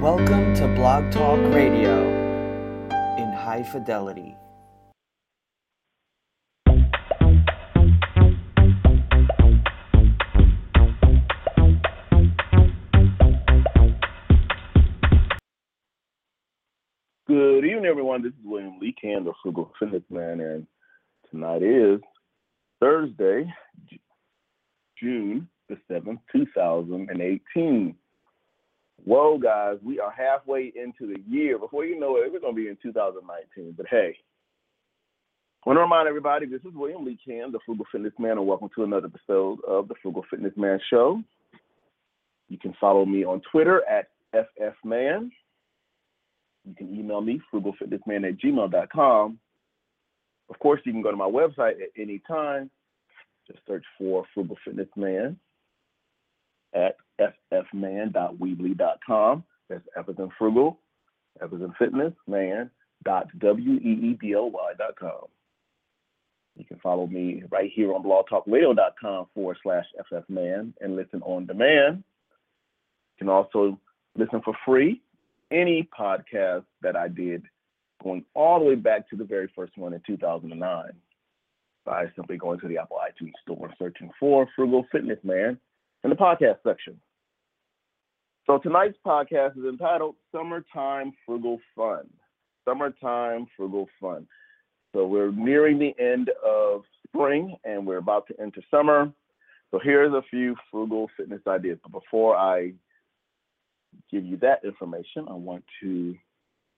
Welcome to Blog Talk Radio in high fidelity. Good evening, everyone. This is William Lee Can, the Frugal Fitness Man, and tonight is Thursday, June the 7th, 2018. Whoa, guys, we are halfway into the year. Before you know it, we're going to be in 2019. But hey, I want to remind everybody this is William Lee Can, the Frugal Fitness Man, and welcome to another episode of the Frugal Fitness Man Show. You can follow me on Twitter at FFMan. You can email me, frugalfitnessman at gmail.com. Of course, you can go to my website at any time. Just search for Frugal Fitness Man at ffman.weebly.com. That's in frugal, in fitness, man, dot. You can follow me right here on blogtalkradio.com forward slash ffman and listen on demand. You can also listen for free any podcast that I did going all the way back to the very first one in 2009 by simply going to the Apple iTunes store and searching for Frugal Fitness Man in the podcast section. So tonight's podcast is entitled Summertime Frugal Fun. Summertime Frugal Fun. So we're nearing the end of spring and we're about to enter summer. So here's a few frugal fitness ideas. But before I give you that information, I want to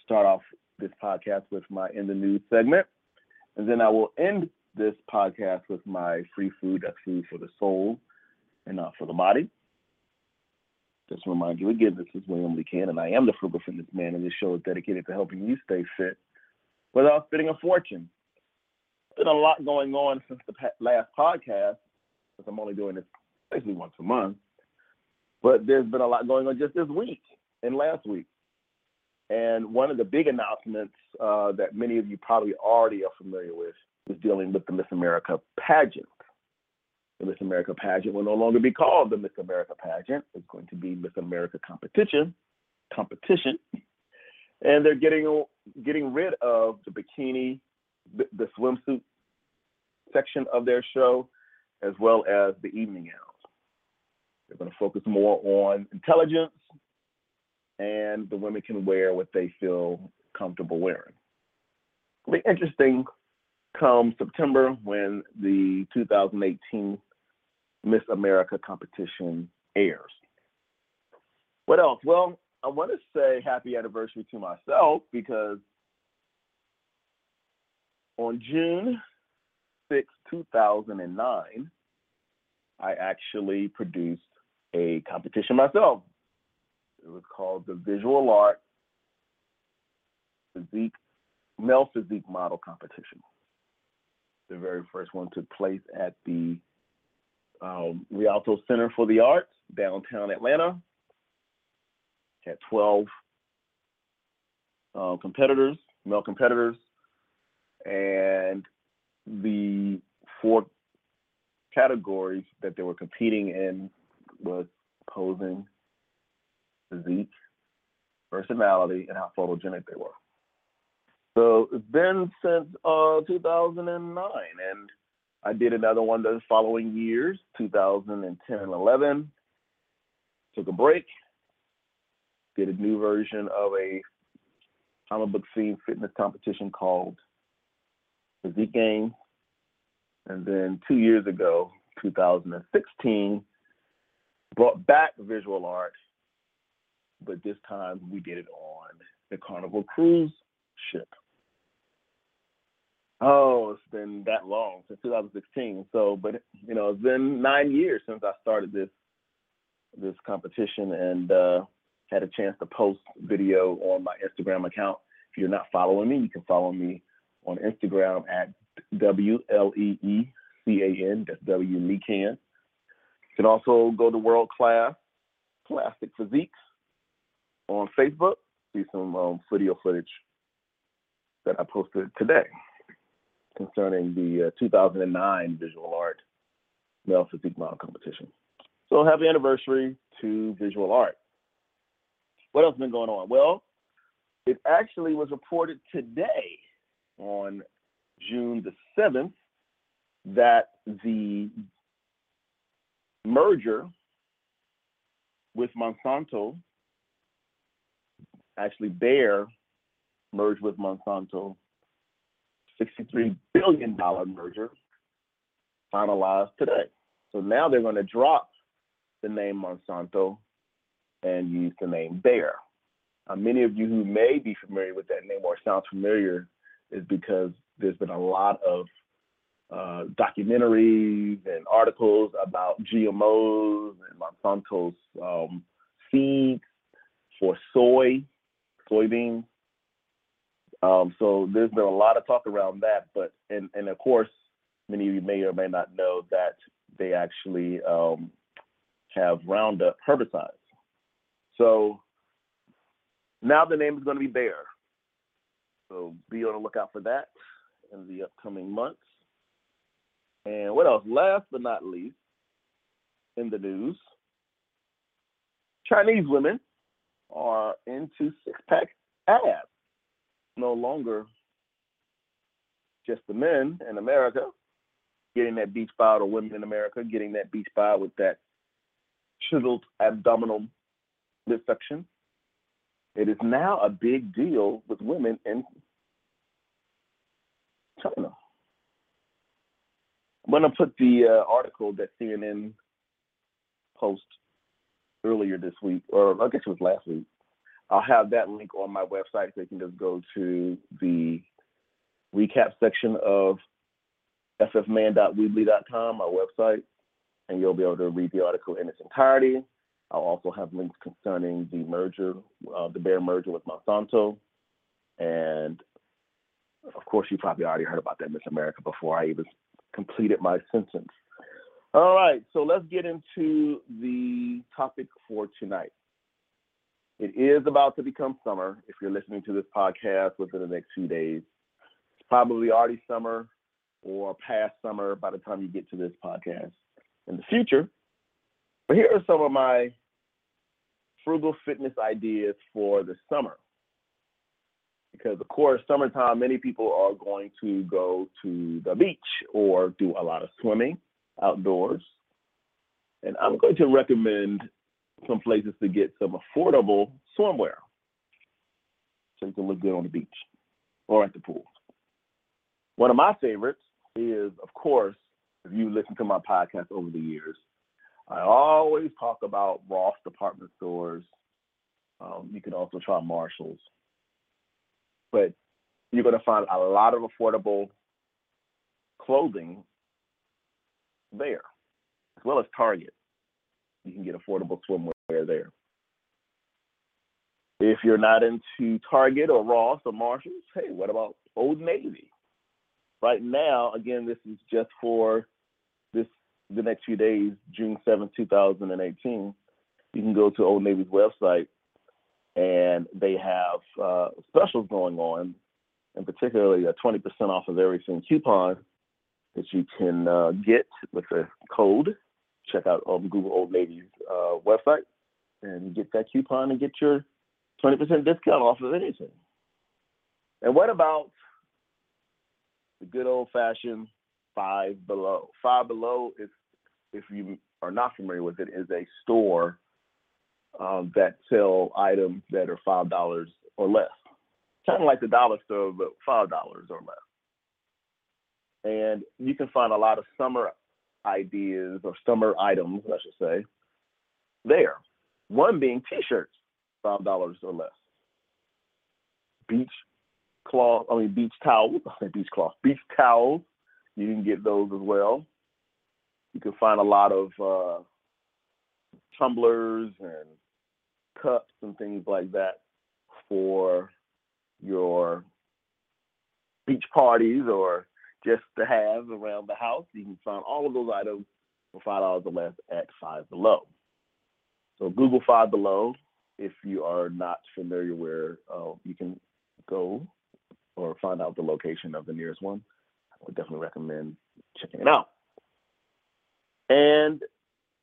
start off this podcast with my In the News segment. And then I will end this podcast with my free food, that's food for the soul and not for the body. Just remind you again, this is William Lee Can, and I am the Frugal Fitness Man, and this show is dedicated to helping you stay fit without spending a fortune. There's been a lot going on since the last podcast, because I'm only doing this basically once a month. But there's been a lot going on just this week and last week. And one of the big announcements uh, that many of you probably already are familiar with is dealing with the Miss America pageant. The Miss America pageant will no longer be called the Miss America pageant. It's going to be Miss America competition. Competition, and they're getting getting rid of the bikini, the, swimsuit section of their show, as well as the evening gowns. They're going to focus more on intelligence, and the women can wear what they feel comfortable wearing. It'll be interesting come September when the 2018 Miss America competition airs. What else? Well, I want to say happy anniversary to myself because on June 6, 2009, I actually produced a competition myself. It was called the Visual Art Physique Male Physique Model Competition. The very first one took place at the um, Rialto Center for the Arts, downtown Atlanta. Had 12 uh, competitors, male competitors, and the four categories that they were competing in was posing, physique, personality, and how photogenic they were. So it's been since uh, 2009, and I did another one the following years, 2010 and 11. Took a break, did a new version of a comic book themed fitness competition called Physique Game. And then two years ago, 2016, brought back visual art, but this time we did it on the Carnival cruise ship. Oh, it's been that long since 2016. So, but you know, it's been nine years since I started this this competition and uh, had a chance to post video on my Instagram account. If you're not following me, you can follow me on Instagram at W L E E C A N. That's W. You can also go to World Class Plastic Physiques on Facebook. See some um, video footage that I posted today concerning the uh, 2009 visual art male physique model competition. So happy anniversary to visual art. what else has been going on? Well, it actually was reported today on June the 7th that the merger with Monsanto, actually Bayer merged with Monsanto, $63 billion merger, finalized today. So now they're going to drop the name Monsanto and use the name Bayer. Uh, many of you who may be familiar with that name or sounds familiar is because there's been a lot of uh, documentaries and articles about GMOs and Monsanto's um, seeds for soy, soybeans. Um, so there's been a lot of talk around that, but and and of course, many of you may or may not know that they actually um, have Roundup herbicides. So now the name is going to be Bayer. So be on the lookout for that in the upcoming months. And what else? Last but not least, in the news, Chinese women are into six pack abs. No longer just the men in America getting that beach bod, or women in America getting that beach bod with that chiseled abdominal midsection. It is now a big deal with women in China. I'm going to put the uh, article that CNN posted earlier this week, or I guess it was last week. I'll have that link on my website so you can just go to the recap section of ffman.weebly.com, my website, and you'll be able to read the article in its entirety. I'll also have links concerning the merger, uh, the Bayer merger with Monsanto. And of course, you probably already heard about that Miss America before I even completed my sentence. All right, so let's get into the topic for tonight. It is about to become summer if you're listening to this podcast within the next few days. It's probably already summer or past summer by the time you get to this podcast in the future. But here are some of my frugal fitness ideas for the summer. Because, of course, summertime, many people are going to go to the beach or do a lot of swimming outdoors. And I'm going to recommend some places to get some affordable swimwear so you can look good on the beach or at the pool. One of my favorites is, of course, if you listen to my podcast over the years, I always talk about Ross department stores. Um, you can also try Marshalls. But you're going to find a lot of affordable clothing there, as well as Target. You can get affordable swimwear there. If you're not into Target or Ross or Marshalls, hey, what about Old Navy? Right now, again, this is just for this the next few days, June 7th, 2018. You can go to Old Navy's website and they have uh, specials going on, and particularly a 20% off of everything coupon that you can uh, get with a code. Check out um, Google Old Navy's uh, website and get that coupon and get your 20% discount off of anything. And what about the good old fashioned Five Below? Five Below is, if you are not familiar with it, is a store um, that sell items that are five dollars or less, kind of like the dollar store, but five dollars or less. And you can find a lot of summer ideas or summer items, I should say, there. One being T-shirts, five dollars or less. Beach cloth, I mean beach towels, I beach cloth, beach towels. You can get those as well. You can find a lot of uh, tumblers and cups and things like that for your beach parties or just to have around the house. You can find all of those items for five dollars or less at Five Below. So Google Five Below if you are not familiar where uh, you can go or find out the location of the nearest one. I would definitely recommend checking it out. And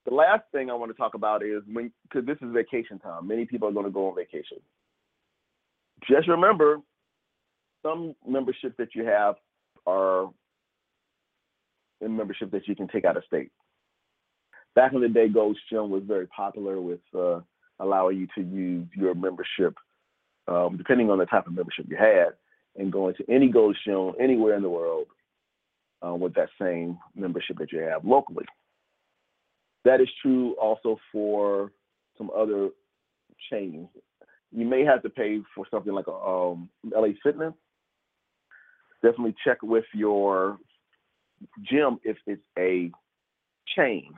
the last thing I want to talk about is when, because this is vacation time. Many people are going to go on vacation. Just remember, some memberships that you have are in membership that you can take out of state. Back in the day, Gold's Gym was very popular with uh, allowing you to use your membership, um, depending on the type of membership you had, and going to any Gold's Gym anywhere in the world uh, with that same membership that you have locally. That is true also for some other chains. You may have to pay for something like a um, LA Fitness. Definitely check with your gym if it's a chain.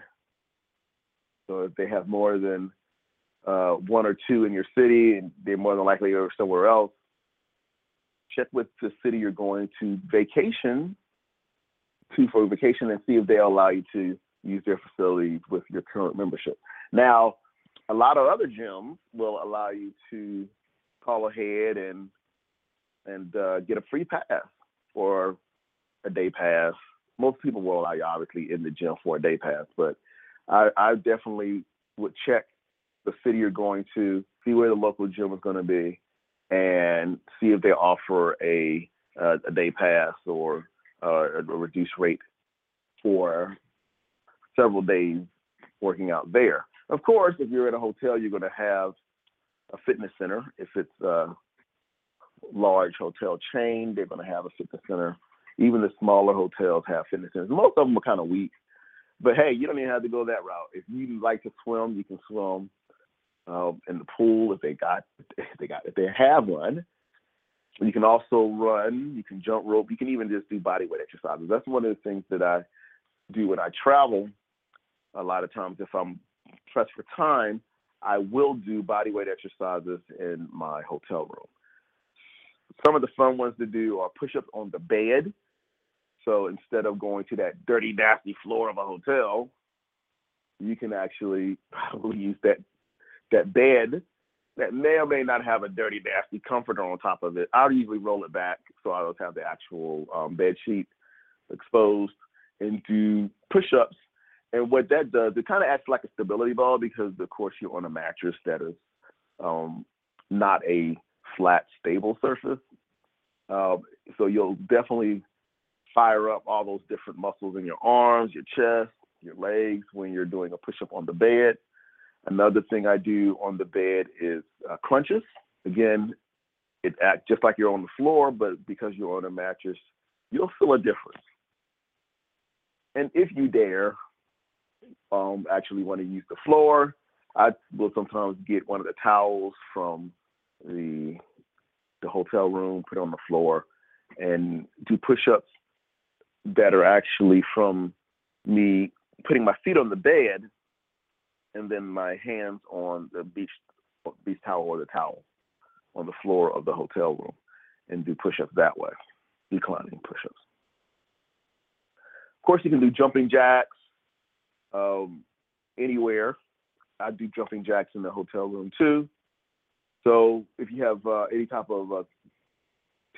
So if they have more than uh, one or two in your city, and they're more than likely are somewhere else, check with the city you're going to vacation to for vacation and see if they allow you to use their facilities with your current membership. Now, a lot of other gyms will allow you to call ahead and and uh, get a free pass or a day pass. Most people will allow you obviously in the gym for a day pass, but I, I definitely would check the city you're going to, see where the local gym is going to be, and see if they offer a a, a day pass or uh, a reduced rate for several days working out there. Of course, if you're at a hotel, you're going to have a fitness center. If it's a large hotel chain, they're going to have a fitness center. Even the smaller hotels have fitness centers. Most of them are kind of weak, but hey, you don't even have to go that route. If you like to swim, you can swim uh, in the pool if they got if they got if they have one. You can also run. You can jump rope. You can even just do body weight exercises. That's one of the things that I do when I travel a lot of times if I'm pressed for time, I will do body weight exercises in my hotel room. Some of the fun ones to do are push ups on the bed. So instead of going to that dirty, nasty floor of a hotel, you can actually probably use that that bed that may or may not have a dirty, nasty comforter on top of it. I'll usually roll it back so I don't have the actual um, bed sheet exposed and do push ups and what that does, it kind of acts like a stability ball because, of course, you're on a mattress that is um, not a flat, stable surface. Uh, so you'll definitely fire up all those different muscles in your arms, your chest, your legs when you're doing a push up on the bed. Another thing I do on the bed is uh, crunches. Again, it acts just like you're on the floor, but because you're on a mattress, you'll feel a difference. And if you dare, um, actually want to use the floor. I will sometimes get one of the towels from the the hotel room, put on the floor, and do push-ups that are actually from me putting my feet on the bed and then my hands on the beach beach towel or the towel on the floor of the hotel room and do push-ups that way, declining push-ups. Of course, you can do jumping jacks, um, anywhere. I do jumping jacks in the hotel room too. So if you have uh, any type of uh,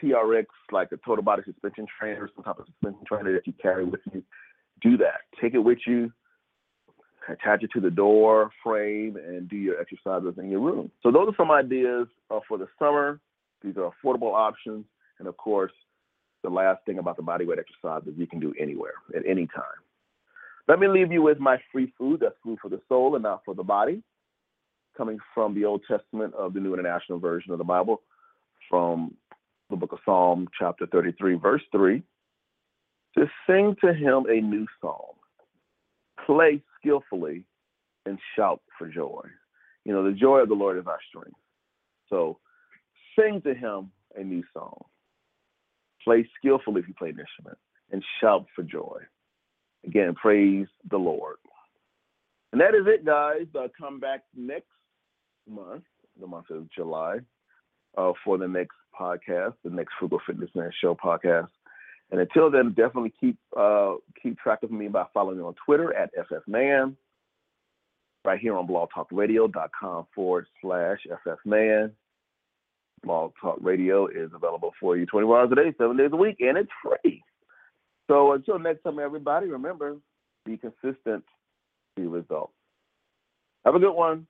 TRX, like a total body suspension trainer, some type of suspension trainer that you carry with you, do that. Take it with you, attach it to the door frame, and do your exercises in your room. So those are some ideas uh, for the summer. These are affordable options, and of course, the last thing about the bodyweight exercises you can do anywhere at any time. Let me leave you with my free food. That's food for the soul and not for the body. Coming from the Old Testament of the New International Version of the Bible, from the book of Psalm, chapter 33, verse 3. To sing to him a new song, play skillfully, and shout for joy. You know, the joy of the Lord is our strength. So sing to him a new song. Play skillfully if you play an instrument, and shout for joy. Again, praise the Lord. And that is it, guys. Uh, come back next month, the month of July, uh, for the next podcast, the next Frugal Fitness Man Show podcast. And until then, definitely keep uh, keep track of me by following me on Twitter at FFMan, right here on blogtalkradio.com forward slash FFman. Blog Talk Radio is available for you 24 hours a day, seven days a week, and it's free. So until next time, everybody, remember, be consistent, see results. Have a good one.